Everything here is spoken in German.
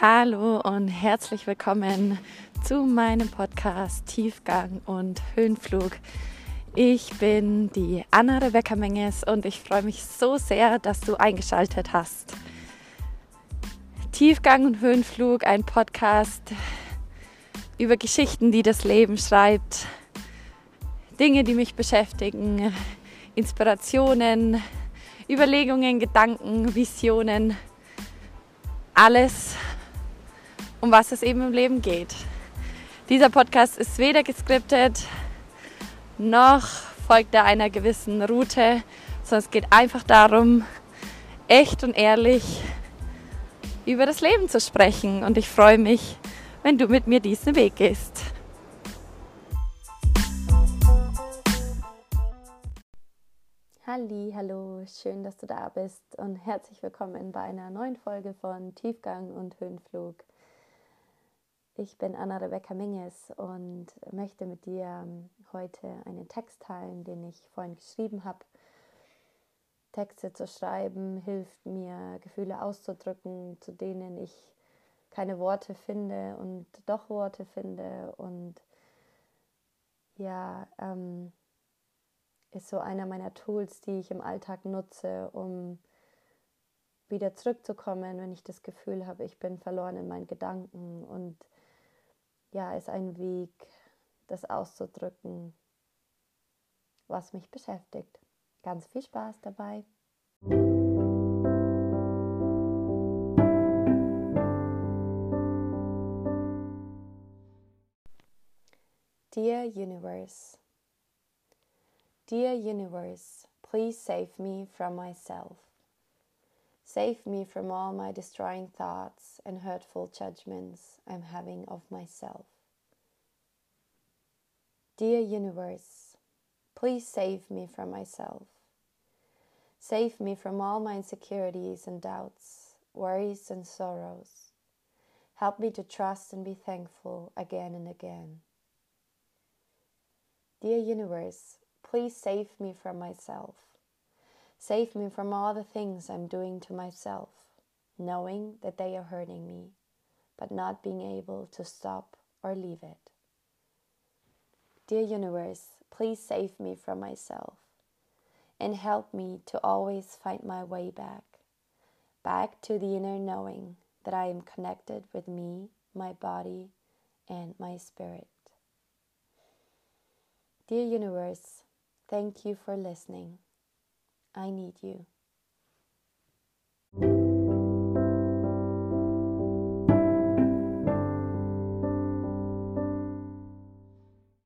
Hallo und herzlich willkommen zu meinem Podcast Tiefgang und Höhenflug. Ich bin die Anna Rebecca Menges und ich freue mich so sehr, dass du eingeschaltet hast. Tiefgang und Höhenflug, ein Podcast über Geschichten, die das Leben schreibt, Dinge, die mich beschäftigen, Inspirationen, Überlegungen, Gedanken, Visionen, alles, um was es eben im Leben geht. Dieser Podcast ist weder geskriptet, noch folgt er einer gewissen Route, sondern es geht einfach darum, echt und ehrlich über das Leben zu sprechen. Und ich freue mich, wenn du mit mir diesen Weg gehst. Halli, hallo, schön, dass du da bist und herzlich willkommen bei einer neuen Folge von Tiefgang und Höhenflug. Ich bin Anna Rebecca Minges und möchte mit dir ähm, heute einen Text teilen, den ich vorhin geschrieben habe. Texte zu schreiben hilft mir, Gefühle auszudrücken, zu denen ich keine Worte finde und doch Worte finde. Und ja, ähm, ist so einer meiner Tools, die ich im Alltag nutze, um wieder zurückzukommen, wenn ich das Gefühl habe, ich bin verloren in meinen Gedanken. Und ja, ist ein Weg, das auszudrücken, was mich beschäftigt. Ganz viel Spaß dabei. Dear Universe, Dear Universe, please save me from myself. Save me from all my destroying thoughts and hurtful judgments I'm having of myself. Dear Universe, please save me from myself. Save me from all my insecurities and doubts, worries and sorrows. Help me to trust and be thankful again and again. Dear Universe, Please save me from myself. Save me from all the things I'm doing to myself, knowing that they are hurting me, but not being able to stop or leave it. Dear Universe, please save me from myself and help me to always find my way back, back to the inner knowing that I am connected with me, my body, and my spirit. Dear Universe, Thank you for listening. I need you.